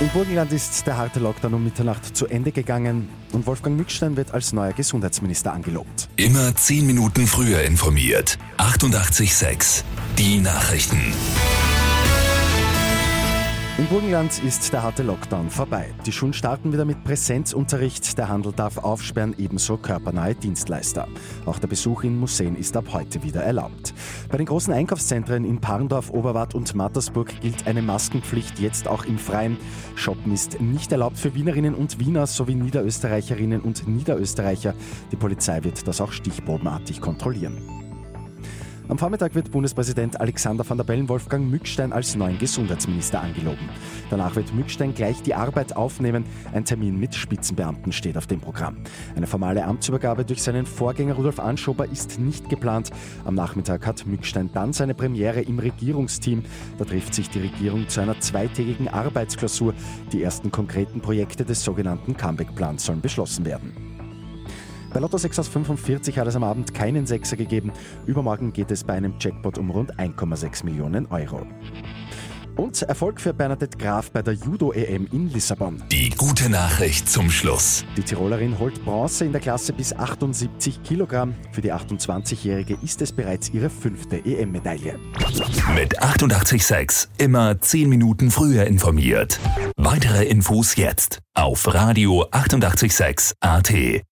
Im Burgenland ist der harte Lockdown um Mitternacht zu Ende gegangen und Wolfgang Mückstein wird als neuer Gesundheitsminister angelobt. Immer 10 Minuten früher informiert. 88,6. Die Nachrichten. Im Burgenland ist der harte Lockdown vorbei. Die Schulen starten wieder mit Präsenzunterricht. Der Handel darf aufsperren, ebenso körpernahe Dienstleister. Auch der Besuch in Museen ist ab heute wieder erlaubt. Bei den großen Einkaufszentren in Parndorf, Oberwart und Mattersburg gilt eine Maskenpflicht jetzt auch im Freien. Shoppen ist nicht erlaubt für Wienerinnen und Wiener sowie Niederösterreicherinnen und Niederösterreicher. Die Polizei wird das auch stichprobenartig kontrollieren. Am Vormittag wird Bundespräsident Alexander van der Bellen Wolfgang Mückstein als neuen Gesundheitsminister angeloben. Danach wird Mückstein gleich die Arbeit aufnehmen. Ein Termin mit Spitzenbeamten steht auf dem Programm. Eine formale Amtsübergabe durch seinen Vorgänger Rudolf Anschober ist nicht geplant. Am Nachmittag hat Mückstein dann seine Premiere im Regierungsteam. Da trifft sich die Regierung zu einer zweitägigen Arbeitsklausur. Die ersten konkreten Projekte des sogenannten Comeback-Plans sollen beschlossen werden. Bei Lotto 6 aus 45 hat es am Abend keinen Sechser gegeben. Übermorgen geht es bei einem Jackpot um rund 1,6 Millionen Euro. Und Erfolg für Bernadette Graf bei der Judo-EM in Lissabon. Die gute Nachricht zum Schluss. Die Tirolerin holt Bronze in der Klasse bis 78 Kilogramm. Für die 28-Jährige ist es bereits ihre fünfte EM-Medaille. Mit 88,6 immer 10 Minuten früher informiert. Weitere Infos jetzt auf Radio 88,6 AT.